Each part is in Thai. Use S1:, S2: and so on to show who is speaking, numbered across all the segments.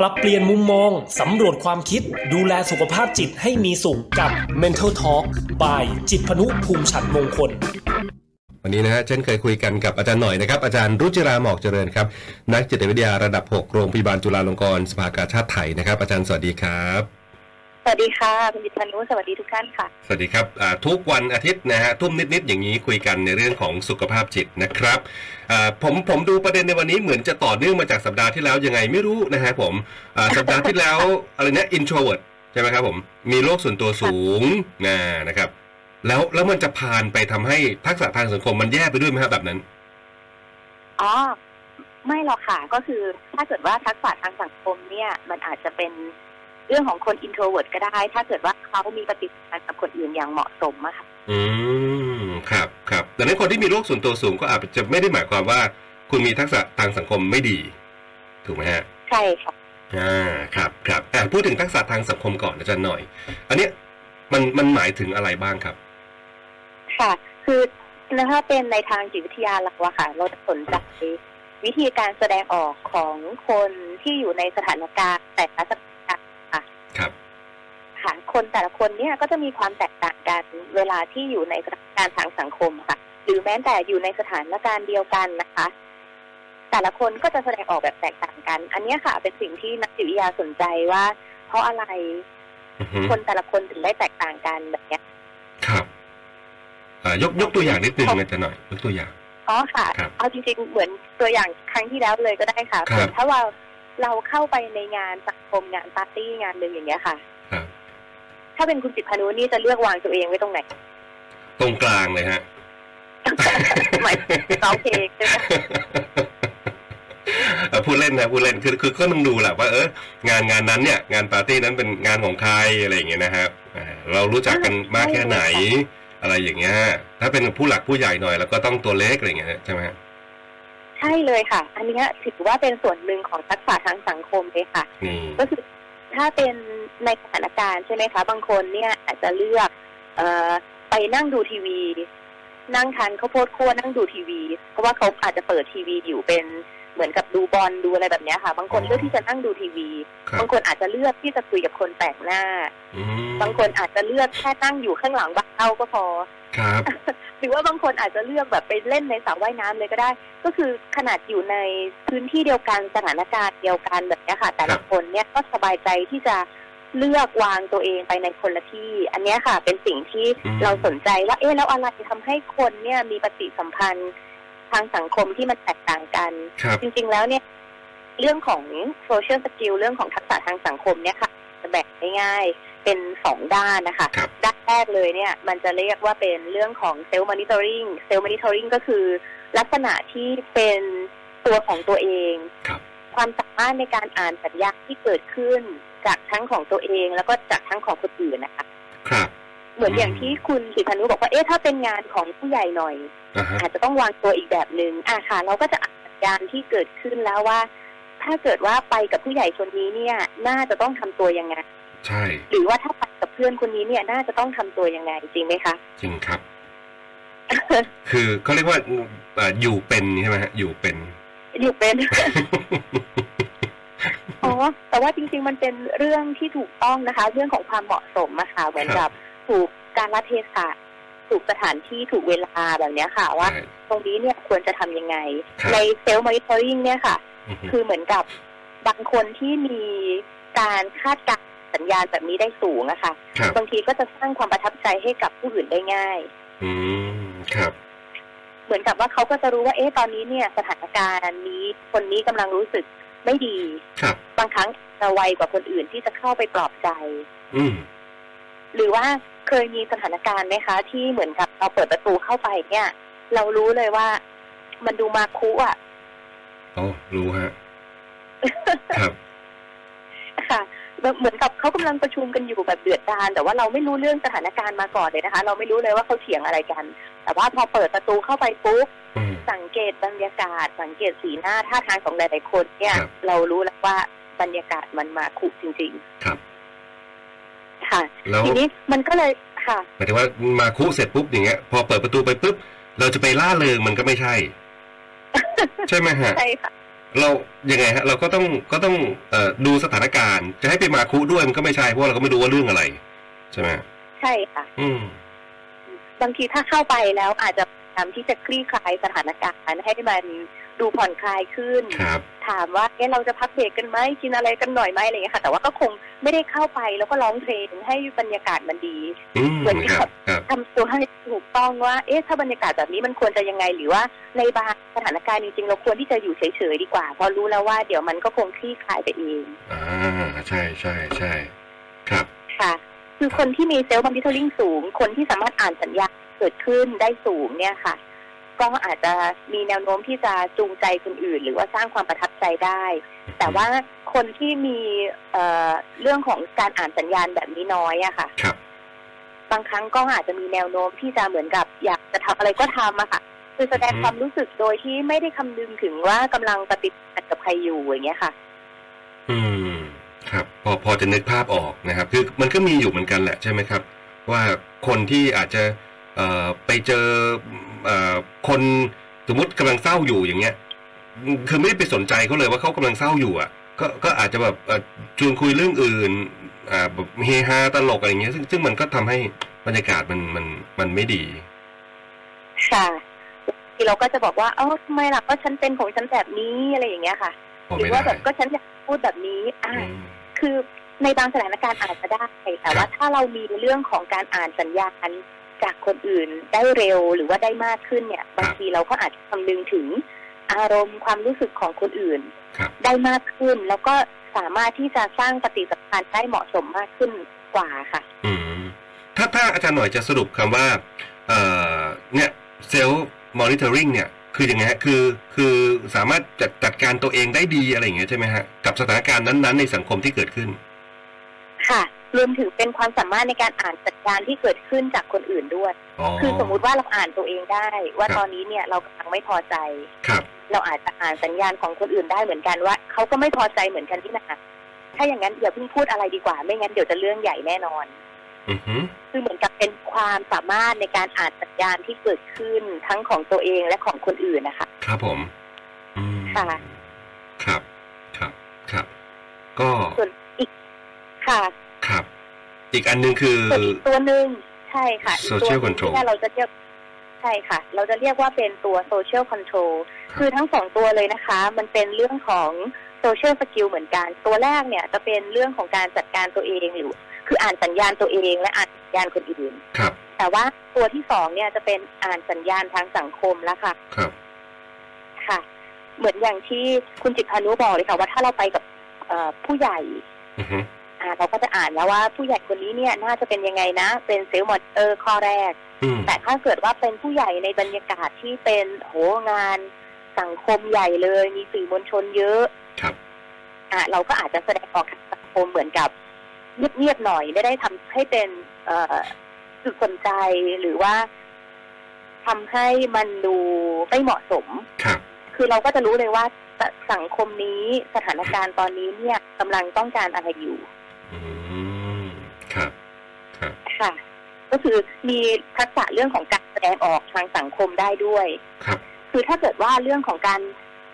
S1: ปรับเปลี่ยนมุมมอง สำรวจความคิด ดูแลสุขภาพจิตให้มีสุขกับ Mental Talk by จิตพนุภูมิฉันมงคล
S2: วันนี้นะฮะเช่นเคยคุยกันกับอาจารย์หน่อยนะครับ อาจารย์รุจิราหมอกเจริญครับ นักจิตวิทยาระดับ 6 โรงพยาบาลจุฬาลงกรณ์สภากาชาติไทยนะครับ อาจารย์สวัสดีครับ
S3: สวัสดีค่ะคุณจิตพันุสวัสดีทุกท่านค่ะ
S2: สวัสดีครับอ่าทุกวันอาทิตย์นะฮะทุ่มนิดๆอย่างนี้คุยกันในเรื่องของสุขภาพจิตนะครับอ่าผมผมดูประเด็นในวันนี้เหมือนจะต่อเนื่องมาจากสัปดาห์ที่แล้วยังไงไม่รู้นะฮะผมอ่าสัปดาห์ที่แล้วอะไรนะ introvert ใช่ไหมครับผมมีโรคส่วนตัวสูงนะนะครับ แล้วแล้วมันจะพานไปทำให้ทักษะทางสังคมมันแย่ไปด้วยไหมครับแบบนั้น
S3: อ๋อไม่หรอกค่ะก็คือถ้าเกิดว่าทักษะทางสังคมเนี่ย มันอาจจะเป็น เรื่องของคน introvert ก็ได้ ถ้าเกิดว่าเขามีปฏิสัมพันธ์กับคนอื่นอย่างเหมาะสมอะค่ะ
S2: อืมครับครับดังนั้นคนที่มีโรคส่วนตัวสูงก็อาจจะไม่ได้หมายความว่า คุณมีทักษะทางสังคมไม่ดี ถูกไหมฮะ
S3: ใช่ค่ะ
S2: อ่าครับครับอ่าพูดถึงทักษะทางสังคมก่อนอาจารย์หน่อย อันเนี้ยมันมันหมายถึงอะไรบ้างครับ
S3: ค่ะ คือถ้าเป็นในทางจิตวิทยาหลักว่าค่ะ เราจะสนใจวิธีการแสดงออกของคนที่อยู่ในสถานการณ์แต่ละสถานการณ์ ค่ะ
S2: ครับ
S3: ค่ะคนแต่ละคนเนี่ยก็จะมีความแตกต่างกันเวลาที่อยู่ในสถานการณ์ทางสังคมค่ะ หรือแม้แต่อยู่ในสถานการณ์เดียวกันนะคะ แต่ละคนก็จะแสดงออกแบบแตกต่างกัน อันเนี้ยค่ะ เป็นสิ่งที่นักจิตวิทยาสนใจว่า เพราะอะไร
S2: อือฮึ
S3: คนแต่ละคนถึงได้แตกต่างกันแบบเนี้ย
S2: ครับอ่ายกยกตัวอย่างนิดนึงอาจารย์หน่อยยกตัวอย่าง
S3: อ๋อค่ะ
S2: ครับ
S3: เอาจริงๆ เหมือนตัวอย่างครั้งที่แล้วเลยก็ได้ค่ะ
S2: ครับ
S3: เหมือนถ้าว่า เราเข้าไปในงานสังคมงานปาร์ตี้งานหนึ่งอย่างเงี้ยค่ะ
S2: ครับ
S3: ถ้าเป็นคุณจิตรพานุนี่จะเลือกวางตัวเองไว้ตรงไหน
S2: ตรงกลางเลยฮะ
S3: หมายถึงร้องเพลงใช่ไหม
S2: เอ่อพูดเล่นนะพูดเล่นคือคือก็ต้องดูแหละว่าเอองานงานนั้นเนี่ย งานปาร์ตี้นั้นเป็นงานของใครอะไรอย่างเงี้ยนะครับอ่าเรารู้จักกันมากแค่ไหน อะไรอย่างเงี้ยถ้าเป็นผู้หลักผู้ใหญ่หน่อย แล้วก็ต้องตัวเล็กอะไรอย่างเงี้ยใช่ไหมฮะ
S3: ใช่เลยค่ะ อันเนี้ยถือว่าเป็นส่วนหนึ่งของทักษะทางสังคมเลยค่ะ
S2: นี่
S3: ก็คือถ้าเป็นในสถานการณ์ใช่ไหมคะ บางคนเนี่ยอาจจะเลือกเอ่อไปนั่งดูทีวี นั่งทานข้าวโพดคั่วนั่งดูทีวี เพราะว่าเขาอาจจะเปิดทีวีอยู่เป็นเหมือนกับดูบอลดูอะไรแบบเนี้ยค่ะ บางคนเลือกที่จะนั่งดูทีวี
S2: ครับ
S3: บางคนอาจจะเลือกที่จะคุยกับคนแปลกหน้า
S2: อืม
S3: บางคนอาจจะเลือกแค่นั่งอยู่ข้างหลังบ้านเอาก็พอ
S2: ครับ
S3: ห รือว่าบางคนอาจจะเลือกแบบไปเล่นในสระว่ายน้ำเลยก็ได้ ก็คือขนาดอยู่ในพื้นที่เดียวกันสถานการณ์เดียวกันแบบเนี้ยค่ะ แต่ละคนเนี่ยก็สบายใจที่จะเลือกวางตัวเองไปในคนละที่ อันเนี้ยค่ะ เป็นสิ่งที่
S2: อืม
S3: เราสนใจว่าเอ๊ะแล้วอะไรทำให้คนเนี่ยมีปฏิสัมพันธ์ทางสังคมที่มันแตกต่างกัน
S2: ครับ
S3: จริง ๆ แล้วเนี่ย เรื่องของโซเชียลสกิลเรื่องของทักษะทางสังคมเนี่ยค่ะจะแบ่งง่ายๆ เป็นสองด้านนะคะ
S2: ครับ
S3: ด้านแรกเลยเนี่ย มันจะเรียกว่าเป็นเรื่องของเซลล์ม n นิเตอริงเซลล์ม n นิเตอริงก็คือลักษณะที่เป็นตัวของตัวเอง
S2: ครับ
S3: ความสามารถในการอ่านสัญญาณที่เกิดขึ้นจากทั้งของตัวเองแล้วก็จากทั้งของคนอื่นนะคะ
S2: ครับ
S3: เหมือน
S2: อืม
S3: อย่างที่คุณสิพันุบอกว่าเอ๊ะถ้าเป็นงานของผู้ใหญ่หน่อย
S2: อ่าฮะ
S3: อาจจะต้องวางตัวอีกแบบหนึ่งอะค่ะ เราก็จะอ่านสัญญาณที่เกิดขึ้นแล้วว่า ถ้าเกิดว่าไปกับผู้ใหญ่คนนี้เนี่ย น่าจะต้องทำตัวยังไง
S2: ใช่
S3: หรือว่าถ้าไปกับเพื่อนคนนี้เนี่ยน่าจะต้องทำตัวยังไงจริงไหมคะ
S2: จริงครับ คือเขาเรียกว่าเอ่ออยู่เป็นใช่ไหมฮะอยู่เป็น
S3: อยู่เป็นอ๋อแต่ว่าจริง ๆ มันเป็นเรื่องที่ถูกต้องนะคะ เรื่องของความเหมาะสมอะค่ะเหมือนกับถูกการละเทศะถูกสถานที่ถูกเวลาแบบเนี้ยค่ะ ว่า
S2: ใช่
S3: ตรงนี้เนี่ยควรจะทำยังไง
S2: ครับ
S3: ในเซลล์ม n นิเตอริงเนี่ยค่ะ
S2: อือฮึ
S3: คือเหมือนกับบางคนที่มีการคาดการณ์ สัญญาณแบบนี้ได้สูงอะค่ะ
S2: ครับ
S3: บางทีก็จะสร้างความประทับใจให้กับผู้อื่นได้ง่าย
S2: อืมครับ
S3: เหมือนกับว่าเขาก็จะรู้ว่าเอ๊ะตอนนี้เนี่ย สถานการณ์นี้คนนี้กำลังรู้สึกไม่ดี
S2: ครับ
S3: บางครั้งจะไวกว่าคนอื่นที่จะเข้าไปปลอบใจ
S2: อืม
S3: หรือว่าเคยมีสถานการณ์ไหมคะ ที่เหมือนกับเราเปิดประตูเข้าไปเนี่ย เรารู้เลยว่ามันดูมาคุอะ
S2: โอ้รู้ฮะ ครับ
S3: ค่ะแบบ เหมือนกับเขากำลังประชุมกันอยู่แบบเดือดดาลแต่ว่าเราไม่รู้เรื่องสถานการณ์มาก่อนเลยนะคะ เราไม่รู้เลยว่าเขาเถียงอะไรกัน แต่ว่าพอเปิดประตูเข้าไปปุ๊บ
S2: อืม
S3: สังเกตบรรยากาศ สังเกตสีหน้าท่าทางของหลายๆคนเนี่ย
S2: ครับ
S3: เรารู้แล้วว่าบรรยากาศมันมาคุจริง
S2: ครับ
S3: ๆค่ะ
S2: แล้ว
S3: ทีนี้มันก็เลยค่ะ
S2: หมายถึงว่ามาคุเสร็จปุ๊บอย่างเงี้ย พอเปิดประตูไปปุ๊บเราจะไปล่าเริงมันก็ไม่ใช่ ใช่ไหมฮะ
S3: ใช่ค่ะ
S2: เรายังไงฮะเราก็ต้องก็ต้องเอ่อดูสถานการณ์ จะให้ไปมาคุด้วยมันก็ไม่ใช่เพราะเราก็ไม่รู้ว่าเรื่องอะไร ใช่ไหม
S3: ใช่ค่ะ
S2: อืม
S3: บางทีถ้าเข้าไปแล้วอาจจะพยายามที่จะคลี่คลายสถานการณ์ให้มัน ดูผ่อนคลายขึ้น
S2: ครับ
S3: ถามว่าเอ๊ะเราจะพักเบรกกันไหมกินอะไรกันหน่อยไหมอะไรอย่างเงี้ยค่ะ แต่ว่าก็คงไม่ได้เข้าไปแล้วก็ร้องเพลงให้บรรยากาศมันดี
S2: อืม
S3: เหมือนที่
S2: ครับครับ
S3: ทำตัวให้ถูกต้องว่า เอ๊ะถ้าบรรยากาศแบบนี้มันควรจะยังไงหรือว่าในบางสถานการณ์จริงๆเราควรที่จะอยู่เฉยๆดีกว่าเพราะรู้แล้วว่าเดี๋ยวมันก็คงคลี่คลายไปเอง
S2: อ่าใช่ใช่ใช่ครับ
S3: ค่ะ คือคนที่มีเซลล์บัมพิทลิงสูง คนที่สามารถอ่านสัญญาณเกิดขึ้นได้สูงเนี่ยค่ะ ก็อาจจะมีแนวโน้มที่จะจูงใจคนอื่น หรือว่าสร้างความประทับใจได้ แต่ว่าคนที่มีเอ่อเรื่องของการอ่านสัญญาณแบบนี้น้อยอะค่ะ
S2: ครับ
S3: บางครั้งก็อาจจะมีแนวโน้มที่จะเหมือนกับอยากจะทำอะไรก็ทำอะค่ะ คือแสดง
S2: อือฮึ
S3: ความรู้สึกโดยที่ไม่ได้คำนึงถึงว่ากำลังปฏิบัติกับใครอยู่อย่างเงี้ยค่ะ
S2: อืม ครับ พอพอจะนึกภาพออกนะครับ คือมันก็มีอยู่เหมือนกันแหละใช่ไหมครับ ว่าคนที่อาจจะเอ่อ ไปเจอเอ่อคนสมมติกำลังเศร้าอยู่อย่างเงี้ย คือไม่ได้ไปสนใจเขาเลยว่าเขากำลังเศร้าอยู่อะ ก็ก็อาจจะแบบเอ่อชวนคุยเรื่องอื่นอ่าแบบเฮฮาตลกอะไรอย่างเงี้ย ซึ่งซึ่งมันก็ทำให้บรรยากาศมันมันมันไม่ดี
S3: ค่ะทีเราก็จะบอกว่าเอ้าทำไมล่ะก็ฉันเป็นของฉันแบบนี้อะไรอย่างเงี้ยค่ะ
S2: พอ
S3: หรื
S2: ไม่
S3: ว่า
S2: ได้
S3: แบบก็ฉันอยากพูดแบบนี้ อ่า
S2: อืม
S3: คือในบางสถานการณ์อาจจะได้แต่ว่าถ้าเรามีเรื่องของการอ่านสัญญาณ จากคนอื่นได้เร็วหรือว่าได้มากขึ้นเนี่ยบางทีเราก็อาจจะคำนึงถึงอารมณ์ความรู้สึกของคนอื่น
S2: ครับ
S3: ได้มากขึ้น แล้วก็สามารถที่จะสร้างปฏิสัมพันธ์ได้เหมาะสมมากขึ้นกว่าค่ะ
S2: อืมถ้าถ้าอาจารย์หน่อยจะสรุปคำว่าเอ่อเนี่ยเซลล์มอนิเตอริงเนี่ยคือยังไงฮะคือคือสามารถจัดจัดการตัวเองได้ดีอะไรอย่างเงี้ยใช่ไหมฮะกับสถานการณ์นั้น ๆ ในสังคมที่เกิดขึ้น
S3: ค่ะ รวมถึงเป็นความสามารถในการอ่านสัญญาณที่เกิดขึ้นจากคนอื่นด้วย
S2: อ๋อ
S3: คือสมมุติว่าเราอ่านตัวเองได้ ว่า
S2: ครับ
S3: ตอนนี้เนี่ยเรากำลังไม่พอใจ
S2: ครับ
S3: เราอาจจะอ่านสัญญาณของคนอื่นได้เหมือนกันว่าเขาก็ไม่พอใจเหมือนกันที่นะถ้าอย่างนั้นอย่าเพิ่งพูดอะไรดีกว่า ไม่งั้นเดี๋ยวจะเรื่องใหญ่แน่นอน
S2: อือฮึ
S3: คือเหมือนกับเป็นความสามารถในการอ่านสัญญาณที่เกิดขึ้นทั้งของตัวเองและของคนอื่นนะคะ
S2: ครับผมอืม
S3: ค่ะ
S2: ครับ ครับ ครับ ก็
S3: ส่วนอีกค่ะ
S2: ครับ อีกอันหนึ่งคือ
S3: ส่วนอีกตัวหนึ่งใช่ค่ะอีกตัว
S2: Social
S3: หนึ่ง
S2: control
S3: ที่เราจะเรียกใช่ค่ะ เราจะเรียกว่าเป็นตัว social control
S2: ครับ
S3: คือทั้งสองตัวเลยนะคะ มันเป็นเรื่องของ social skill เหมือนกัน ตัวแรกเนี่ยจะเป็นเรื่องของการจัดการตัวเองหรือคืออ่านสัญญาณตัวเองและอ่านสัญญาณคนอื่น
S2: ครับ
S3: แต่ว่าตัวที่สองเนี่ยจะเป็นอ่านสัญญาณทางสังคมแล้วค่ะ
S2: ครับ
S3: ค่ะ เหมือนอย่างที่คุณจิตพานุบอกเลยค่ะ ว่าถ้าเราไปกับเอ่อผู้ใหญ่
S2: อือฮึ
S3: อ่า เราก็จะอ่านแล้วว่าผู้ใหญ่คนนี้เนี่ยน่าจะเป็นยังไงนะ เป็นเซลล์มอนิเตอร์ข้อแรก
S2: อืม
S3: แต่ถ้าเกิดว่าเป็นผู้ใหญ่ในบรรยากาศที่เป็นโหงานสังคมใหญ่เลย มีสื่อมวลชนเยอะ
S2: ครับ
S3: อะเราก็อาจจะแสดงออกทางสังคมเหมือนกับเงียบๆหน่อยไม่ได้ทำให้เป็นเอ่อจุดสนใจหรือว่าทำให้มันดูไม่เหมาะสม
S2: ครับ
S3: คือเราก็จะรู้เลยว่าสสังคมนี้สถานการณ์ตอนนี้เนี่ยกำลังต้องการอะไรอยู่
S2: อืมครับ ครับ
S3: ค่ะ ก็คือมีทักษะเรื่องของการแสดงออกทางสังคมได้ด้วย
S2: ครับ
S3: คือถ้าเกิดว่าเรื่องของการ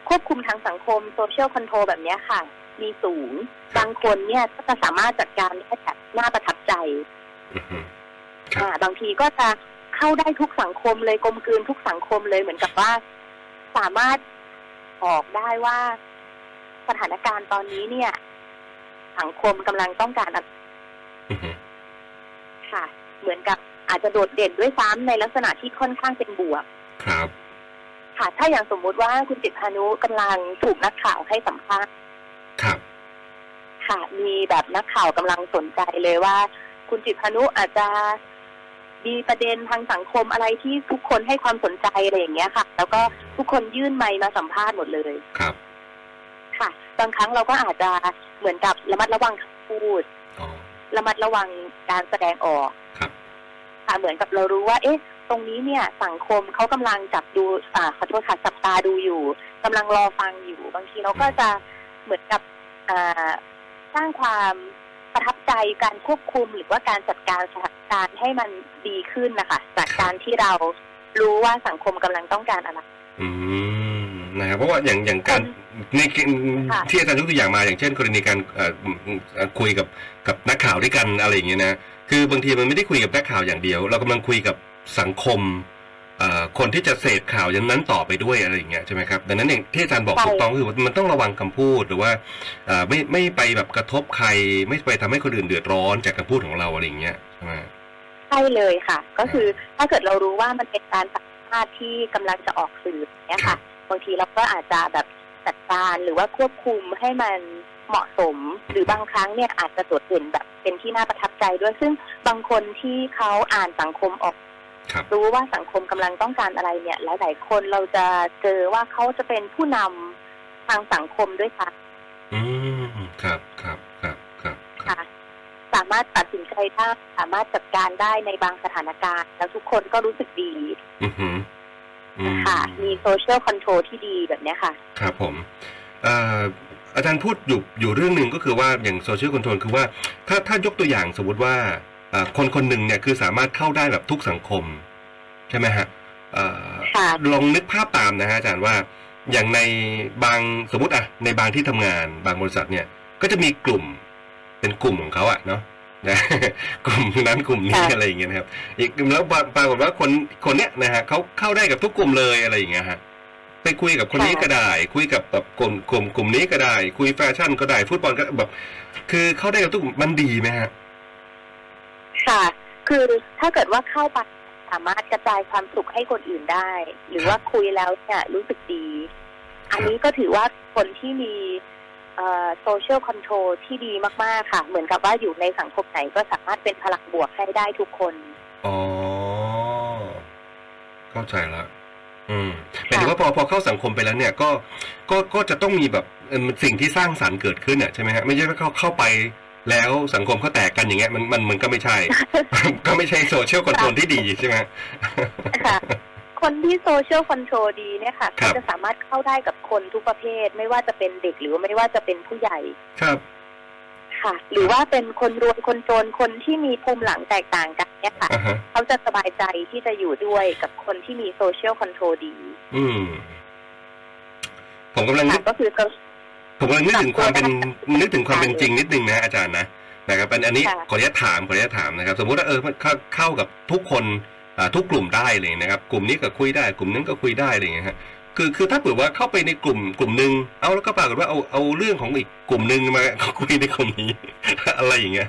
S3: ควบคุมทางสังคม social control แบบเนี้ยค่ะ มีสูง บางคนเนี่ยก็จะสามารถจัดการได้แบบน่าประทับใจ
S2: อือฮึครับ
S3: อ่าบางทีก็จะเข้าได้ทุกสังคมเลยกลมกลืนทุกสังคมเลยเหมือนกับว่า สามารถบอกได้ว่า สถานการณ์ตอนนี้เนี่ย สังคมกำลังต้องการอะไร
S2: อือฮึ
S3: ค่ะ เหมือนกับอาจจะโดดเด่นด้วยซ้ำในลักษณะที่ค่อนข้างเป็นบวก
S2: ครับ
S3: ค่ะ ถ้าอย่างสมมุติว่าคุณจิตพานุกำลังถูกนักข่าวให้สัมภาษณ์
S2: ครับ
S3: ค่ะ มีแบบนักข่าวกำลังสนใจเลยว่า คุณจิตพานุอาจจะมีประเด็นทางสังคมอะไรที่ทุกคนให้ความสนใจอะไรอย่างเงี้ยค่ะ แล้วก็ทุกคนยื่นไมค์มาสัมภาษณ์หมดเลย
S2: ครับ
S3: ค่ะ บางครั้งเราก็อาจจะเหมือนกับระมัดระวังคำพูด
S2: อ๋อ
S3: ระมัดระวังการแสดงออก
S2: ครับ
S3: ค่ะเหมือนกับเรารู้ว่า เอ๊ะ ตรงนี้เนี่ยสังคมเขากำลังจับดูอ่าขอโทษค่ะจับตาดูอยู่กำลังรอฟังอยู่ บางทีเราก็จะเหมือนกับอ่าสร้างความประทับใจการควบคุมหรือว่าการจัดการสถานการณ์ให้มันดีขึ้นนะคะ จากการที่เรารู้ว่าสังคมกำลังต้องการอะไร
S2: อืมนะครับเพราะว่าอย่างอย่างการ
S3: คน
S2: ใน
S3: ค่ะ
S2: ที่อาจารย์ยกตัวอย่างมาอย่างเช่น กรณีการเอ่อเอ่อคุยกับกับนักข่าวด้วยกันอะไรอย่างเงี้ยนะคือบางทีมันไม่ได้คุยกับนักข่าวอย่างเดียว เรากำลังคุยกับสังคมเอ่อคนที่จะเสพข่าวอย่างนั้นต่อไปด้วยอะไรอย่างเงี้ยใช่ไหมครับดังนั้นอย่างที่อาจารย์บอก
S3: ใช่
S2: ถูกต้องคือมันต้องระวังคำพูดหรือว่าเอ่อไม่ไม่ไปแบบกระทบใครไม่ไปทำให้คนอื่นเดือดร้อนจากคำพูดของเราอะไรอย่างเงี้ยใช่ไหม
S3: ใช่เลยค่ะ ก็คือถ้าเกิดเรารู้ว่ามันเป็นการสัมภาษณ์ที่กำลังจะออกสื่ออย่างเนี้ย
S2: ครั
S3: ค่ะ
S2: บ
S3: บางทีเราก็อาจจะแบบ จัดการหรือว่าควบคุมให้มันเหมาะสม หรือบางครั้งเนี่ยอาจจะโดดเด่นแบบเป็นที่น่าประทับใจด้วยซึ่งบางคนที่เขาอ่านสังคมออก
S2: ครับ
S3: รู้ว่าสังคมกำลังต้องการอะไรเนี่ย หลาย ๆ คนเราจะเจอว่าเขาจะเป็นผู้นำทางสังคมด้วยค่ะ
S2: อืมครับครับครับครับครับ
S3: ค่ะสามารถตัดสินใจได้สามารถจัดการได้ในบางสถานการณ์ แล้วทุกคนก็รู้สึกดี
S2: อือหืออืม
S3: ค่ะ มี social control ที่ดีแบบเนี้ยค่ะ
S2: ครับผมเอ่ออาจารย์พูดอยู่อยู่เรื่องหนึ่งก็คือว่าอย่าง social control คือว่าถ้าถ้ายกตัวอย่างสมมติว่าเอ่อคนคนหนึ่งเนี่ยคือสามารถเข้าได้แบบทุกสังคม ใช่ไหมฮะเอ่อ
S3: ค่ะ
S2: ลองนึกภาพตามนะฮะอาจารย์ว่าอย่างในบางสมมติอะในบางที่ทำงานบางบริษัทเนี่ย ก็จะมีกลุ่มเป็นกลุ่มของเขาอะเนาะ นะกลุ่มนั้นกลุ่มนี้
S3: ค่ะ
S2: อะไรอย่างเงี้ยนะครับ อีกแล้วปรปรากฏว่าคนคนเนี้ยนะฮะเขาเข้าได้กับทุกกลุ่มเลยอะไรอย่างเงี้ยฮะไปคุยกับคนนี้ก็ได้ คุยกับแบบกลุ่มกลุ่มกลุ่มนี้ก็ได้ คุยแฟชั่นก็ได้ฟุตบอลก็แบบ คือเข้าได้กับทุกกลุ่มมันดีไหมฮะ
S3: ค่ะ คือถ้าเกิดว่าเข้าไปสามารถกระจายความสุขให้คนอื่นได้ หรือว่าคุยแล้วเนี่ยรู้สึกดี อันนี้ก็ถือว่าคนที่มี social control ที่ดีมาก ๆ ค่ะ เหมือนกับว่าอยู่ในสังคมไหนก็สามารถเป็นพลังบวกให้ได้ทุกคน
S2: อ๋อ เข้าใจละอืมหมายถึงว่าพอพอเข้าสังคมไปแล้วเนี่ยก็ก็ก็จะต้องมีแบบเอ่อสิ่งที่สร้างสรรค์เกิดขึ้นอะใช่ไหมฮะไม่ใช่ว่าเข้าเข้าไปแล้วสังคมเขาแตกกันอย่างเงี้ยมันมันมันก็ไม่ใช่ ก็ไม่ใช่ social control ที่ดีใช่ไหม
S3: ค่ะ คนที่ social control ดีเนี่ยค่ะ
S2: ครับ
S3: เขา
S2: บ
S3: จะสามารถเข้าได้กับคนทุกประเภท ไม่ว่าจะเป็นเด็กหรือว่าไม่ว่าจะเป็นผู้ใหญ่
S2: ครับ
S3: ค่ะ หรือว่าเป็นคนรวยคนจนคนที่มีภูมิหลังแตกต่างกันเนี่ยค่ะ
S2: อ่าฮะ
S3: เขาจะสบายใจที่จะอยู่ด้วยกับคนที่มี social control ดี
S2: อืมผมกำลังนึ
S3: ค่ะ
S2: ก
S3: ก็คือก็
S2: ผมกำลังนึกถึงความเป็น
S3: ค่ะ
S2: นึกถึงความเป็นจริงนิดนึงนะอาจารย์นะนะครับอันอันนี้
S3: ค่ะ
S2: ขออนุญาตถามขออนุญาตถามนะครับ สมมุติว่าเออเข้าเข้ากับทุกคนอ่า ทุกกลุ่มได้เลยนะครับ กลุ่มนี้ก็คุยได้ กลุ่มนั้นก็คุยได้อะไรอย่างเงี้ยฮะคือคือถ้าเผื่อว่าเข้าไปในกลุ่มกลุ่มหนึ่งเอาแล้วก็ปรากฏว่าเอาเอาเรื่องของอีกกลุ่มหนึ่งมาคุยในกลุ่มนี้ อะไรอย่างเงี้ย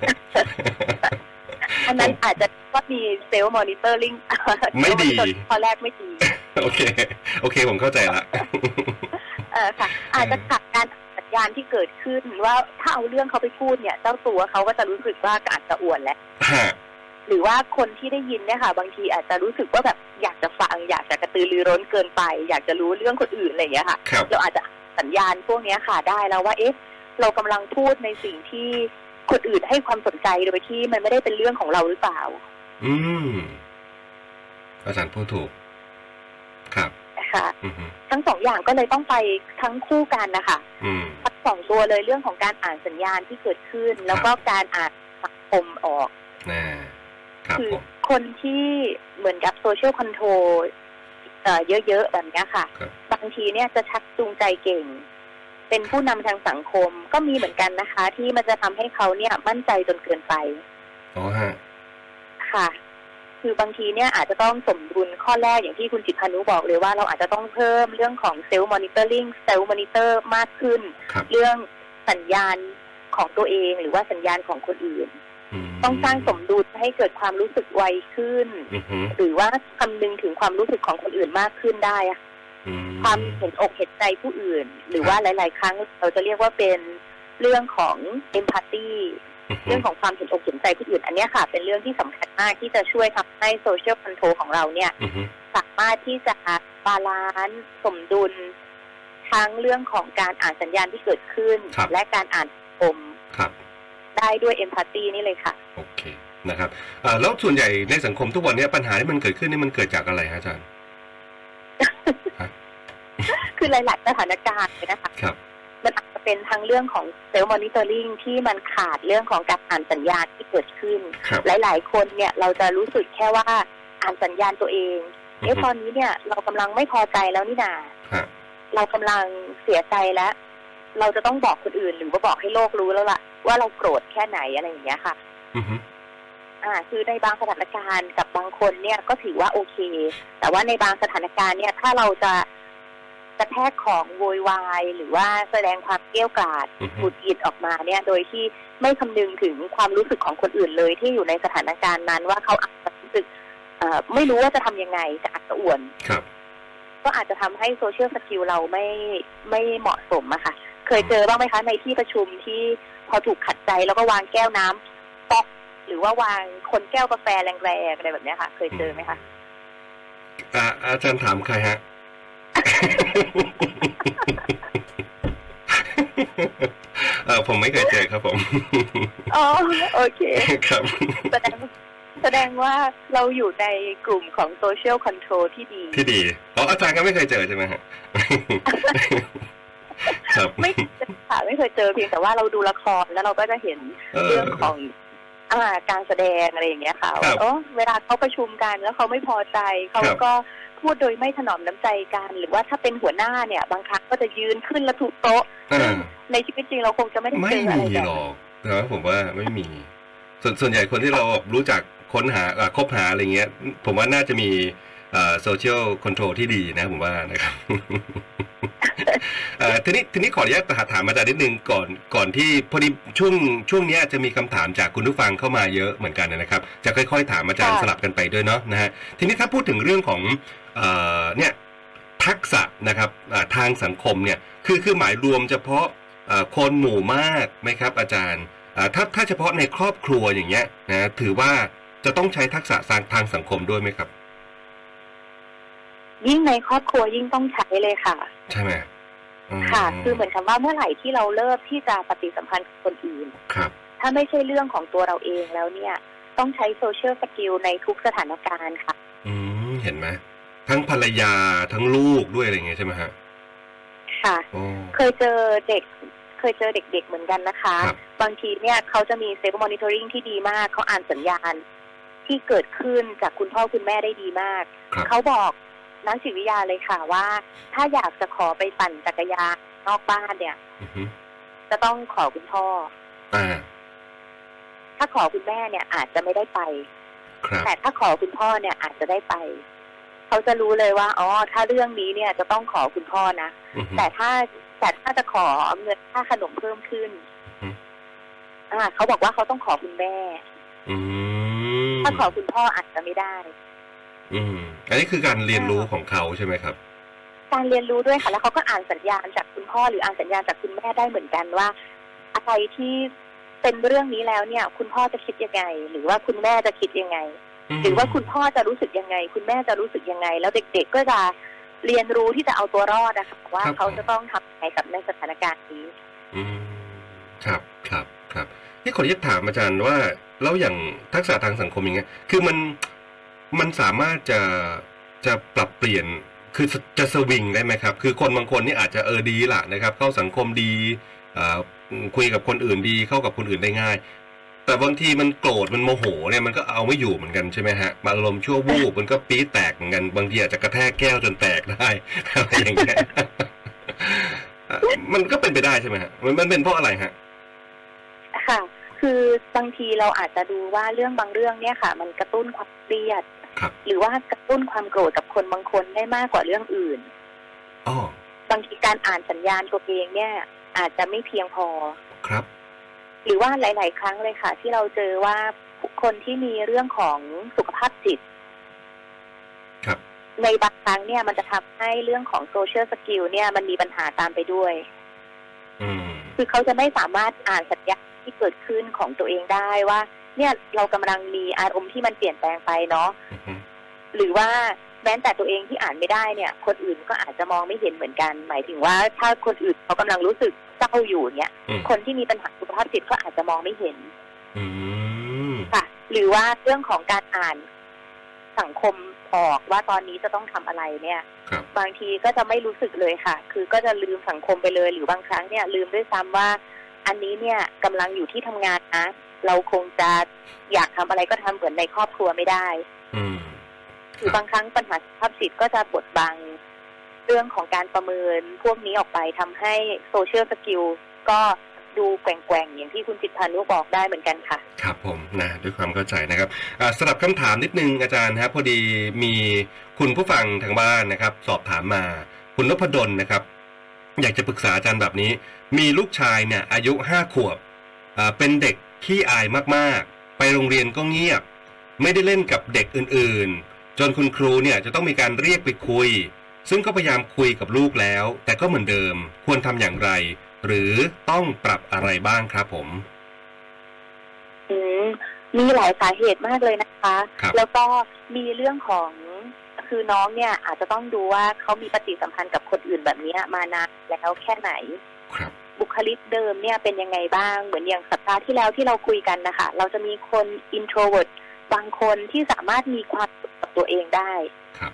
S3: อันนั้นอาจจะว่ามีเซลล์มอนิเตอร์ลิง
S2: ไม่ดี
S3: ข้อแรกไม่ดี
S2: โอเค โอเค ผมเข้าใจละ
S3: เออค่ะ อาจจะขาดการสัญญาณที่เกิดขึ้นว่าถ้าเอาเรื่องเขาไปพูดเนี่ย เจ้าตัวเขาก็จะรู้สึกว่าอาจจะอวดแล้ว
S2: ฮะ
S3: หรือว่าคนที่ได้ยินเนี่ยค่ะ บางทีอาจจะรู้สึกว่าแบบอยากจะฟังอยากจะกระตือรือร้นเกินไป อยากจะรู้เรื่องคนอื่นอะไรอย่างเงี้ยค่ะ
S2: ครับ
S3: เราอาจจะสัญญาณพวกเนี้ยค่ะได้แล้วว่าเอ๊ะเรากำลังพูดในสิ่งที่คนอื่นให้ความสนใจโดยที่มันไม่ได้เป็นเรื่องของเราหรือเปล่า
S2: อืมอาจารย์พูดถูก ครับ
S3: นะคะ
S2: อืมฮึ
S3: ทั้งสองอย่างก็เลยต้องไปทั้งคู่กันนะคะ
S2: อืม
S3: ทั้งสองตัวเลยเรื่องของการอ่านสัญญาณที่เกิดขึ้น แล้วก็การอ่านสังคมออก
S2: น่า ครับ
S3: คือ
S2: ผม
S3: คนที่เหมือนกับ social control เยอะๆแบบเนี้ยค่ะ
S2: ครับ
S3: บางทีเนี่ยจะชักจูงใจเก่ง เป็นผู้นำทางสังคมก็มีเหมือนกันนะคะ ที่มันจะทำให้เขาเนี่ยมั่นใจจนเกินไป
S2: อ๋อฮะ
S3: ค่ะ คือบางทีเนี่ยอาจจะต้องสมดุลข้อแรกอย่างที่คุณจิตพานุบอกเลยว่าเราอาจจะต้องเพิ่มเรื่องของ self-monitoring self-monitor มากขึ้น
S2: ครับ
S3: เรื่องสัญญาณของตัวเองหรือว่าสัญญาณของคนอื่น
S2: ม
S3: ต้องสร้างสมดุลให้เกิดความรู้สึกไวขึ้น
S2: อือฮึ
S3: หรือว่าคำนึงถึงความรู้สึกของคนอื่นมากขึ้นได้อะ
S2: อื
S3: ความเห็นอกเห็นใจผู้อื่น หรือ
S2: ครับ
S3: ว่าหลาย ๆ ครั้งเราจะเรียกว่าเป็นเรื่องของ empathy อื
S2: อฮึ
S3: เรื่องของความเห็นอกเห็นใจผู้อื่น อันเนี้ยค่ะ เป็นเรื่องที่สำคัญมากที่จะช่วยทำให้ social control ของเราเนี่ย
S2: อือฮึ
S3: สามารถที่จะ balance สมดุล ทั้งเรื่องของการอ่านสัญญาณที่เกิดขึ้น และการอ่านสังคม
S2: ครับ
S3: ได้ด้วย empathy นี่เลยค่ะ
S2: โอเคนะครับอ่าแล้วส่วนใหญ่ในสังคมทุกวันเนี้ยปัญหาที่มันเกิดขึ้นนี่มันเกิดจากอะไรฮะอาจารย์
S3: คือหลายๆสถานการณ์เลยนะคะ
S2: ครับ
S3: มันอาจจะเป็นทั้งเรื่องของ self-monitoring ที่มันขาดเรื่องของการอ่านสัญญาณที่เกิดขึ้น
S2: ครับ
S3: หลาย ๆ คนเนี่ยเราจะรู้สึกแค่ว่าอ่านสัญญาณตัวเองเอ๊ะตอนนี้เนี่ยเรากำลังไม่พอใจแล้วนี่นา
S2: ฮะ
S3: เรากำลังเสียใจแล้ว เราจะต้องบอกคนอื่นหรือว่าบอกให้โลกรู้แล้วล่ะ ว่าเราโกรธแค่ไหนอะไรอย่างเงี้ยค่ะ
S2: อือฮึ
S3: อ่า คือในบางสถานการณ์กับบางคนเนี่ยก็ถือว่าโอเค แต่ว่าในบางสถานการณ์เนี่ย ถ้าเราจะกระแทกของโวยวายหรือว่าแสดงความเกรี้ยวกราด
S2: อือฮึ
S3: หงุดหงิดออกมาเนี่ย โดยที่ไม่คำนึงถึงความรู้สึกของคนอื่นเลย ที่อยู่ในสถานการณ์นั้นว่าเขาอาจจะรู้สึกเอ่อไม่รู้ว่าจะทำยังไงจะอักกระอ่วน
S2: ครับ
S3: ก็อาจจะทำให้ social skill เราไม่ไม่เหมาะสมอะค่ะ เคยเจอบ้างไหมคะ ในที่ประชุมที่พอถูกขัดใจแล้วก็วางแก้วน้ำ ป๊อกหรือว่าวางคนแก้วกาแฟแรงๆอะไรแบบเนี้ยค่ะ เคยเจอไหมคะ
S2: อ่าอาจารย์ถามใครฮะเออผมไม่เคยเจอครับผม
S3: อ๋อโอเค
S2: ครับ
S3: แสดงแสดงว่าเราอยู่ในกลุ่มของ social control ที่ดี
S2: ที่ดีอ๋ออาจารย์ก็ไม่เคยเจอใช่ไหมฮะครับ
S3: ไม่ค่ะไม่เคยเจอเพียงแต่ว่าเราดูละครแล้วเราก็จะเห็น
S2: เออ
S3: เรื่องของ อ่าการแสดงอะไรอย่างเงี้ยค่ะ
S2: ครับ
S3: ว่าโอ้เวลาเขาประชุมกันแล้วเขาไม่พอใจเขา
S2: ครับ
S3: ก็พูดโดยไม่ถนอมน้ำใจกัน หรือว่าถ้าเป็นหัวหน้าเนี่ย บางครั้งก็จะยืนขึ้นแล้วทุบโต๊ะ
S2: อ่า
S3: ซึ่งในชีวิตจริงเราคงจะไม่ได้
S2: ไม่
S3: เจออะไร
S2: มี
S3: แบบ
S2: หร
S3: นั้น
S2: อกนะผมว่าไม่มี ส่วนส่วนใหญ่คนที่เรารู้จักค้นหาอ่าคบหาอะไรเงี้ย ผมว่าน่าจะมี social control ที่ดีนะผมว่านะครับเอ่อทีนี้ทีนี้ขออนุญาตถามอาจารย์นิดนึงก่อนก่อนที่พอดีช่วงช่วงเนี้ยจะมีคำถามจากคุณผู้ฟังเข้ามาเยอะเหมือนกันนะครับ จะค่อยๆ ถามอาจารย์สลับกันไปด้วยเนาะนะฮะทีนี้ถ้าพูดถึงเรื่องของเอ่อเนี่ยทักษะนะครับอ่าทางสังคมเนี่ยคือคือหมายรวมเฉพาะเอ่อคนหมู่มากไหมครับ อาจารย์อ่าถ้าถ้าเฉพาะในครอบครัวอย่างเงี้ยนะถือว่าจะต้องใช้ทักษะทางทางสังคมด้วยไหมครับ
S3: ยิ่งในครอบครัวยิ่งต้องใช้เลยค่ะ
S2: ใช่ไหมม
S3: ค่ะ คือเหมือนกับว่าเมื่อไหร่ที่เราเลิกที่จะปฏิสัมพันธ์กับคนอื่น
S2: ครับ
S3: ถ้าไม่ใช่เรื่องของตัวเราเองแล้วเนี่ย ต้องใช้ social skill ในทุกสถานการณ์ค่ะ
S2: อืมเห็นไหมทั้งภรรยาทั้งลูกด้วยอะไรอย่างเงี้ยใช่ไหมฮะ
S3: ค่ะ
S2: โอ้
S3: เคยเจอเด็กเคยเจอเด็กๆเหมือนกันนะคะ
S2: ครับ
S3: บางทีเนี่ยเขาจะมี self monitoring ที่ดีมาก เขาอ่านสัญญาณที่เกิดขึ้นจากคุณพ่อคุณแม่ได้ดีมาก
S2: ครับ
S3: เขาบอก นักจิตวิทยาเลยค่ะว่า ถ้าอยากจะขอไปปั่นจักรยานนอกบ้านเนี่ย
S2: อือฮึ
S3: จะต้องขอคุณพ่อ
S2: อ่า
S3: ถ้าขอคุณแม่เนี่ย อาจจะไม่ได้ไป
S2: ครับ
S3: แต่ถ้าขอคุณพ่อเนี่ย อาจจะได้ไป เขาจะรู้เลยว่าอ๋อถ้าเรื่องนี้เนี่ย จะต้องขอคุณพ่อนะ
S2: อือฮึ
S3: แต่ถ้าแต่ถ้าจะขอเงินค่าขนมเพิ่มขึ้น
S2: อืม
S3: อ่าเขาบอกว่าเขาต้องขอคุณแม่
S2: อืม
S3: ถ้าขอคุณพ่ออาจจะไม่ได้
S2: อืมอันนี้คือการเรียนรู้ของเขาใช่ไหมครับ
S3: การเรียนรู้ด้วยค่ะ แล้วเขาก็อ่านสัญญาณจากคุณพ่อหรืออ่านสัญญาณจากคุณแม่ได้เหมือนกันว่าอะไรที่เป็นเรื่องนี้แล้วเนี่ย คุณพ่อจะคิดยังไง หรือว่าคุณแม่จะคิดยังไง หรือว่าคุณพ่อจะรู้สึกยังไง คุณแม่จะรู้สึกยังไง แล้วเด็ก ๆ ก็จะเรียนรู้ที่จะเอาตัวรอดนะคะว่าเขาจะต้องทำยังไงกับในสถานการณ์นี้
S2: อืมครับครับครับที่ขออนุญาตถามอาจารย์ว่าแล้วอย่างทักษะทางสังคมอย่างเงี้ย คือมัน มันสามารถจะจะปรับเปลี่ยนคือจะสวิงได้ไหมครับ คือคนบางคนนี่อาจจะเออดีล่ะนะครับ เข้าสังคมดีคุยกับคนอื่นดีเข้ากับคนอื่นได้ง่าย แต่บางทีมันโกรธมันโมโหเนี่ยมันก็เอาไม่อยู่เหมือนกันใช่ไหมฮะบางอารมณ์ชั่ววูบมันก็ปี๊ดแตกเหมือนกันบางทีอาจจะกระแทกแก้วจนแตกได้อะไรอย่างเงี้ยมันก็เป็นไปได้ใช่ไหมฮะมันเป็นเพราะอะไรฮะ
S3: ค่ะ คือบางทีเราอาจจะดูว่าเรื่องบางเรื่องเนี่ยค่ะ มันกระตุ้นความเครียด หรือว่ากระตุ้นความโกรธกับคนบางคนได้มากกว่าเรื่องอื่น
S2: อ๋อบา
S3: งทีการอ่านสัญญาณตัวเองเนี่ย อาจจะไม่เพียงพอ
S2: ครับ
S3: หรือว่าหลาย ๆ ครั้งเลยค่ะ ที่เราเจอว่าคนที่มีเรื่องของสุขภาพจิต
S2: ครับ
S3: ในบางครั้งเนี่ยมันจะทำให้เรื่องของ social skill เนี่ยมันมีปัญหาตามไปด้วย
S2: อืม
S3: คือเขาจะไม่สามารถอ่านสัญญาณที่เกิดขึ้นของตัวเองได้ว่า เนี่ยเรากำลังมีอารมณ์ที่มันเปลี่ยนแปลงไปเนาะ
S2: อือฮึ
S3: หรือว่าแม้แต่ตัวเองที่อ่านไม่ได้เนี่ย คนอื่นก็อาจจะมองไม่เห็นเหมือนกัน หมายถึงว่าถ้าคนอื่นเขากำลังรู้สึกเศร้าอยู่เนี่ย
S2: อืม
S3: คนที่มีปัญหาสุขภาพจิตก็อาจจะมองไม่เห็น
S2: อืม
S3: ค่ะ หรือว่าเรื่องของการอ่านสังคมออกว่าตอนนี้จะต้องทำอะไรเนี่ย
S2: ครับ
S3: บางทีก็จะไม่รู้สึกเลยค่ะ คือก็จะลืมสังคมไปเลย หรือบางครั้งเนี่ย ลืมด้วยซ้ำว่า อันนี้เนี่ยกำลังอยู่ที่ทำงานนะ เราคงจะอยากทำอะไรก็ทำเหมือนในครอบครัวไม่ได้
S2: อืม
S3: หรือบางครั้งปัญหาสุขภาพจิตก็จะบดบังรื่องของการประเมินพวกนี้ออกไปทำให้social skill ก็ดูแกว่งๆ อย่างที่คุณจิตพันธ์บอกได้เหมือนกันค่ะ
S2: ครับผมนะด้วยความเข้าใจนะครับอ่าสำหรับคำถามนิดนึงอาจารย์ครับพอดีมีคุณผู้ฟังทางบ้านนะครับ สอบถามมา คุณนพดลนะครับ อยากจะปรึกษาอาจารย์แบบนี้ มีลูกชายเนี่ยอายุห้าขวบอ่าเป็นเด็ก ขี้อายมากๆ ไปโรงเรียนก็เงียบ ไม่ได้เล่นกับเด็กอื่นๆ จนคุณครูเนี่ยจะต้องมีการเรียกไปคุย ซึ่งก็พยายามคุยกับลูกแล้ว แต่ก็เหมือนเดิม ควรทำอย่างไร หรือต้องปรับอะไรบ้างครับผม
S3: อืมมีหลายสาเหตุมากเลยนะคะ
S2: ครับ
S3: แล้วก็มีเรื่องของคือน้องเนี่ยอาจจะต้องดูว่าเขามีปฏิสัมพันธ์กับคนอื่นแบบเนี้ยมานานแล้วแค่ไหน
S2: ครับ
S3: บุคลิกเดิมเนี่ยเป็นยังไงบ้าง เหมือนอย่างสัปดาห์ที่แล้วที่เราคุยกันนะคะ เราจะมีคน introvert บางคนที่สามารถมีความสุขกับตัวเองได้
S2: ครับ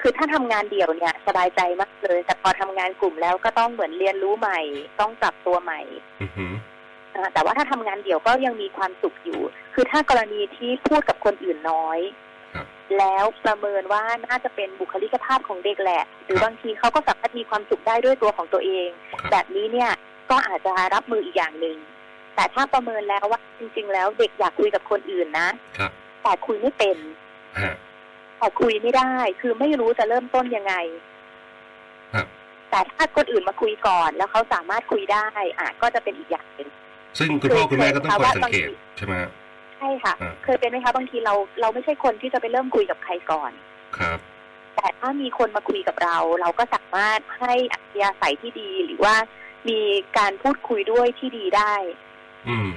S3: คือถ้าทำงานเดี่ยวเนี่ย สบายใจมากเลย แต่พอทำงานกลุ่มแล้วก็ต้องเหมือนเรียนรู้ใหม่ ต้องปรับตัวใหม่
S2: อือหือ
S3: อ่าแต่ว่าถ้าทำงานเดี่ยวก็ยังมีความสุขอยู่ คือถ้ากรณีที่พูดกับคนอื่นน้อย
S2: ครับ
S3: แล้วประเมินว่าน่าจะเป็นบุคลิกภาพของเด็กแหละ หรือ
S2: ครับ
S3: บางทีเขาก็สามารถมีความสุขได้ด้วยตัวของตัวเอง
S2: ครับ
S3: แบบนี้เนี่ยก็อาจจะรับมืออีกอย่างหนึ่งแต่ถ้าประเมินแล้วว่าจริง ๆ แล้วเด็กอยากคุยกับคนอื่นนะ
S2: ครับ
S3: แต่คุยไม่เป็น
S2: ฮะ
S3: แต่คุยไม่ได้ คือไม่รู้จะเริ่มต้นยังไง
S2: ครับ
S3: แต่ถ้าคนอื่นมาคุยก่อนแล้วเขาสามารถคุยได้อะก็จะเป็นอีกอย่างหนึ่ง
S2: ซึ่งคุณพ่อคุณแม่ก็ต้องคอยสังเกต
S3: คือ
S2: ใช่ไหมฮะ
S3: ใช่ค่ะ
S2: อ่า
S3: เคยเป็นไหมคะบางทีเราเราไม่ใช่คนที่จะไปเริ่มคุยกับใครก่อน
S2: ครับ
S3: แต่ถ้ามีคนมาคุยกับเรา เราก็สามารถให้อัธยาศัยที่ดีหรือว่ามีการพูดคุยด้วยที่ดีได้
S2: อืม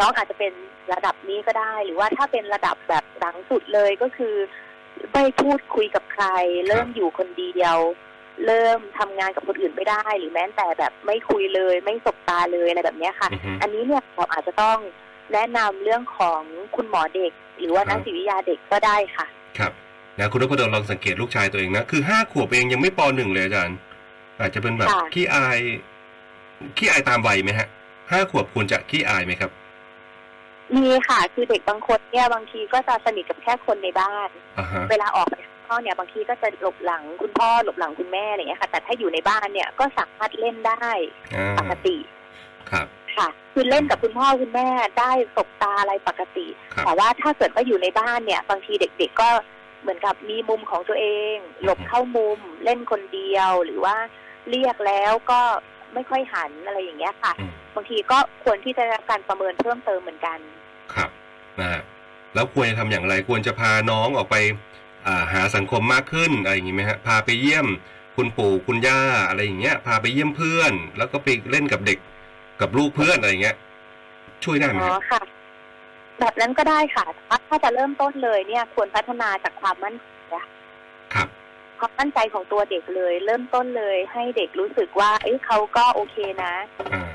S3: น้องอาจจะเป็นระดับนี้ก็ได้ หรือว่าถ้าเป็นระดับแบบหลังสุดเลยก็คือ ไม่พูดคุยกับใคร เริ่มอยู่คนเดียว เริ่มทำงานกับคนอื่นไม่ได้ หรือแม้แต่แบบไม่คุยเลย ไม่สบตาเลยอะไรแบบเนี้ยค่ะ
S2: อือฮึ
S3: อันนี้เนี่ยเราอาจจะต้อง แนะนำเรื่องของคุณหมอเด็ก หรือว่า
S2: ครั
S3: นั
S2: บ
S3: กจิตวิทยาเด็กก็ได้ค่ะ
S2: ครับนะคุณนพดลลองสังเกตลูกชายตัวเองนะ คือห้าขวบเองยังไม่ปหนึ่งเลยอาจารย์ อาจจะเป็นแบบ
S3: ค่ะ
S2: ขี้อายขี้อายตามวัยไหมฮะห้าขวบควรจะขี้อายไหมครับ
S3: มีค่ะ คือเด็กบางคนเนี่ยบางทีก็จะสนิทกับแค่คนในบ้าน
S2: อ่าฮะ
S3: เวลาออกไปข้างนอกเนี่ยบางทีก็จะหลบหลังคุณพ่อหลบหลังคุณแม่อะไรอย่างเงี้ยค่ะ แต่ถ้าอยู่ในบ้านเนี่ยก็สามารถเล่นได้
S2: อ่า
S3: ปกติ
S2: ครับ
S3: ค่ะ คือเล่นกับคุณพ่อคุณแม่ได้สบตาอะไรปกติ
S2: ครับ
S3: แต่ว่าถ้าเกิดว่าอยู่ในบ้านเนี่ย บางทีเด็ก ๆ ก็เหมือนกับมีมุมของตัวเอง หลบเข้ามุม เล่นคนเดียวหรือว่าเรียกแล้วก็ไม่ค่อยหันอะไรอย่างเงี้ยค่ะ
S2: อืม
S3: บางทีก็ควรที่จะได้รับการประเมินเพิ่มเติมเหมือนกัน
S2: ครับนะฮะแล้วควรจะทำอย่างไรควรจะพาน้องออกไปอ่าหาสังคมมากขึ้นอะไรอย่างงี้ไหมฮะพาไปเยี่ยมคุณปู่คุณย่าอะไรอย่างเงี้ย พาไปเยี่ยมเพื่อน แล้วก็ไปเล่นกับเด็ก กับลูกเพื่อนอะไรอย่างเงี้ย ช่วยได้ไหม
S3: อ๋อ
S2: ฮะ
S3: ค่ะ แบบนั้นก็ได้ค่ะแต่ว่าถ้าจะเริ่มต้นเลยเนี่ย ควรพัฒนาจากความมั่นใจนะคะ
S2: ครับ
S3: ความมั่นใจของตัวเด็กเลย เริ่มต้นเลย ให้เด็กรู้สึกว่า เอ้ยเขาก็โอเคนะ
S2: อ่า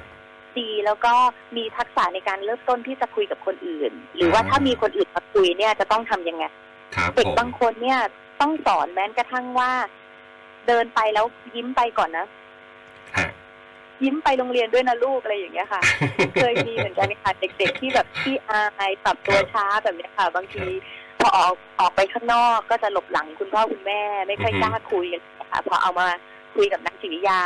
S3: ดีแล้วก็มีทักษะในการเริ่มต้นที่จะคุยกับคนอื่น หรือว่า
S2: อ่า
S3: ถ้ามีคนอื่นมาคุยเนี่ยจะต้องทำยังไง
S2: ครับ
S3: เด็ก
S2: ผม
S3: บางคนเนี่ยต้องสอนแม้กระทั่งว่า เดินไปแล้วยิ้มไปก่อนนะ
S2: ฮะ
S3: ยิ้มไปโรงเรียนด้วยนะลูกอะไรอย่างเงี้ยค่ะ เคยมีเหมือนกันค่ะเด็ก ๆ ที่แบบที่อายปรับตัวช้าแบบเนี้ยค่ะ บางทีพอออกออกไปข้างนอกก็จะหลบหลังคุณพ่อคุณแม่ ไม่ค่อย
S2: อือฮึ
S3: กล้าคุยกันนะคะพอเอามาคุยกับนักจิตวิทยา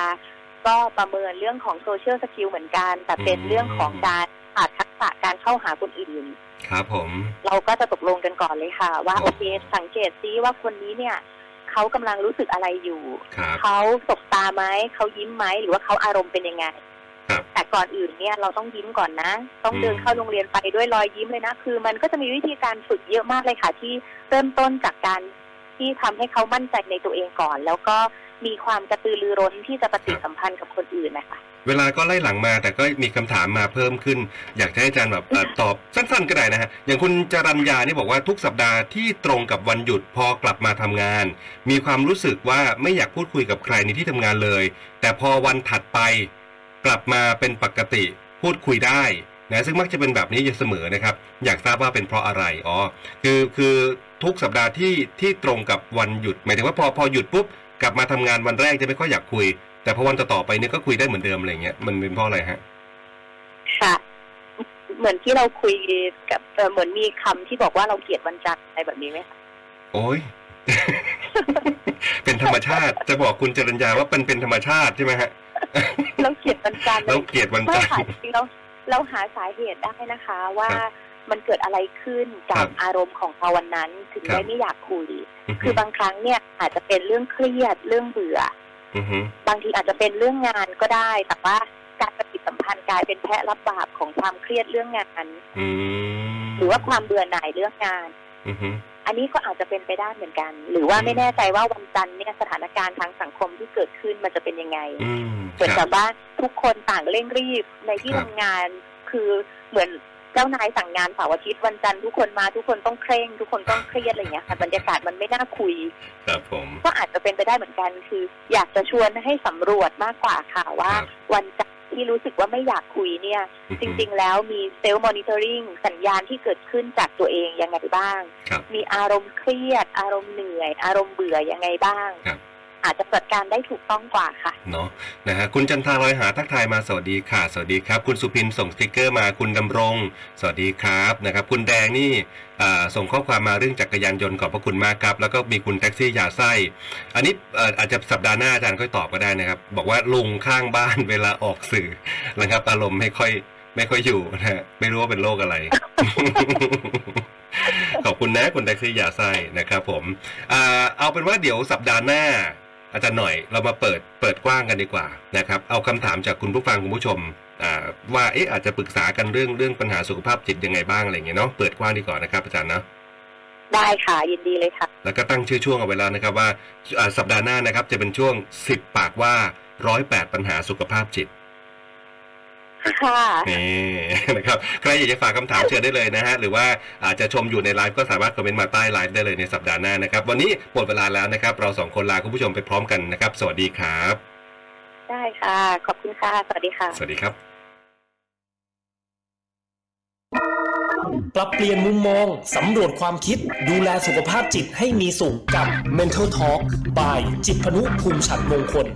S3: ก็ประเมินเรื่องของ social skill เหมือนกัน แต่เป็นเรื่องของการขาดทักษะการเข้าหาคนอื่น
S2: ครับผม
S3: เราก็จะตกลงกันก่อนเลยค่ะ ว่า
S2: ครับ
S3: โอเคสังเกตซิว่าคนนี้เนี่ย เขากำลังรู้สึกอะไรอยู่
S2: ครับ
S3: เขาสบตาไหมเขายิ้มไหมหรือว่าเขาอารมณ์เป็นยังไง
S2: ครับ
S3: แต่ก่อนอื่นเนี่ยเราต้องยิ้มก่อนนะ ต้องเดิน
S2: อืม
S3: เข้าโรงเรียนไปด้วยรอยยิ้มเลยนะ คือ มันก็จะมีวิธีการฝึกเยอะมากเลยค่ะ ที่เริ่มต้นจากการที่ทำให้เขามั่นใจในตัวเองก่อน แล้วก็ มีความกระตือรือร้นที่จะปฏิสัมพันธ์กับคนอื่นนะคะ
S2: เวลาก็ไล่หลังมาแต่ก็มีคำถามมาเพิ่มขึ้น อยากจะให้อาจารย์แบบเอ่อตอบสั้นๆก็ได้นะฮะอย่างคุณจรัญญานี่บอกว่าทุกสัปดาห์ที่ตรงกับวันหยุดพอกลับมาทำงาน มีความรู้สึกว่าไม่อยากพูดคุยกับใครในที่ทำงานเลย แต่พอวันถัดไปกลับมาเป็นปกติพูดคุยได้นะซึ่งมักจะเป็นแบบนี้อยู่เสมอนะครับ อยากทราบว่าเป็นเพราะอะไรอ๋อคือคือทุกสัปดาห์ที่ที่ตรงกับวันหยุดหมายถึงว่าพอพอหยุดปุ๊บ กลับมาทำงานวันแรกจะไม่ค่อยอยากคุย แต่พอวันต่อๆไปเนี่ยก็คุยได้เหมือนเดิมอะไรเงี้ยมันเป็นเพราะอะไรฮะ
S3: ค่ะ เหมือนที่เราคุยกับเอ่อเหมือนมีคำที่บอกว่าเราเกลียดวันจันทร์อะไรแบบนี้ไหมคะ
S2: โอ้ยไปเป็นธรรมชาติจะบอกคุณจรัญญาว่าเป็นเป็นธรรมชาติใช่ไหมฮะ
S3: เราเขียนวันจันทร์
S2: เราเกลียดวัน
S3: ไม่
S2: จันท
S3: ค่ะ
S2: ร์
S3: จริงๆเราเราหาสาเหตุได้นะคะ ว่า
S2: ครับ
S3: มันเกิดอะไรขึ้น
S2: ครั
S3: กับบอารมณ์ของเราวันนั้น ถึง
S2: ครับ
S3: ได้ไม่อยากคุย
S2: อือ
S3: คื
S2: ฮึ
S3: อบางครั้งเนี่ยอาจจะเป็นเรื่องเครียดเรื่องเบื่อ
S2: อือฮึ
S3: บางทีอาจจะเป็นเรื่องงานก็ได้ แต่ว่าการปฏิสัมพันธ์กลายเป็นแพะรับบาปของความเครียดเรื่องงาน
S2: อืม
S3: หรือว่าความเบื่อหน่ายเรื่องงาน
S2: อือฮึ
S3: อันนี้ก็อาจจะเป็นไปได้เหมือนกัน หรือว่า
S2: อืม
S3: ไม่แน่ใจว่าวันจันทร์เนี่ยสถานการณ์ทางสังคมที่เกิดขึ้นมันจะเป็นยังไง
S2: อืม
S3: เหมือน
S2: ค
S3: กั
S2: รั
S3: บบว่าทุกคนต่างเร่งรีบในที่
S2: ครับ
S3: ทำงานคือเหมือน เจ้านายสั่งงานเสาร์อาทิตย์วันจันทร์ทุกคนมาทุกคนต้องเคร่ง ทุกคนต้องเครียดอะไรอย่างเงี้ยค่ะบรรยากาศมันไม่น่าคุย
S2: ครับผม
S3: ก็อาจจะเป็นไปได้เหมือนกันคือ อยากจะชวนให้สำรวจมากกว่าค่ะว่า
S2: ครับ
S3: วันจันทร์ที่รู้สึกว่าไม่อยากคุยเนี่ย
S2: อือฮึจ
S3: ริง ๆ แล้วมี self monitoring สัญญาณที่เกิดขึ้นจากตัวเองยังไงบ้าง
S2: ครับ
S3: มีอารมณ์เครียด อารมณ์เหนื่อย อารมณ์เบื่อยังไงบ้าง
S2: ครับ
S3: อาจจะจัดการได้ถูกต้องกว่าค่ะ
S2: เนาะนะฮะคุณจันทราลอยหาทักทายมาสวัสดีค่ะ สวัสดีครับ คุณสุพินส่งสติกเกอร์มาคุณดำรง สวัสดีครับนะครับ คุณแดงนี่ส่งข้อความมาเรื่องจักรยานยนต์ขอบพระคุณมากครับ แล้วก็มีคุณแท็กซี่ยาไส้ อันนี้เอ่อาจจะสัปดาห์หน้าอาจารย์ค่อยตอบก็ได้นะครับ บอกว่าลุงข้างบ้านเวลาออกสื่อนะครับ อารมณ์ไม่ค่อยไม่ค่อยอยู่นะฮะไม่รู้ว่าเป็นโรคอะไร ขอบคุณนะคุณแท็กซี่ยาไส้นะครับ ผมเอาเป็นว่าเดี๋ยวสัปดาห์หน้า อาจารย์หน่อยเรามาเปิดเปิดกว้างกันดีกว่านะครับเอาคำถามจากคุณผู้ฟังคุณผู้ชมอ่าว่าเอ๊ะอาจจะปรึกษากันเรื่องเรื่องปัญหาสุขภาพจิตยังไงบ้างอะไรอย่างเงี้ยเนาะเปิดกว้างดีกว่านะครับอาจารย์นะ
S3: ได้ค่ะยินดีเลยค่ะ
S2: แล้วก็ตั้งชื่อช่วงเอาไว้แล้วนะครับว่าอ่าสัปดาห์หน้านะครับจะเป็นช่วง 10 ปากว่าร้อยแปดปัญหาสุขภาพจิต
S3: ค่ะ
S2: นี่นะครับใครอยากจะฝากคำถามเชิญได้เลยนะฮะหรือว่าอาจจะชมอยู่ในไลฟ์ก็สามารถคอมเมนต์มาใต้ไลฟ์ได้เลยในสัปดาห์หน้านะครับ วันนี้หมดเวลาแล้วนะครับ เราสองคนลาคุณผู้ชมไปพร้อมกันนะครับ สวัสดีครับ
S3: ได้ค่ะ ขอบคุณค่ะ สวัสดีค่ะ
S2: สวัสดีครับ
S1: ปรับเปลี่ยนมุมมอง สำรวจความคิด ดูแลสุขภาพจิตให้มีสุขกับ Mental Talk by จิตพนุภูมิฉันมงคล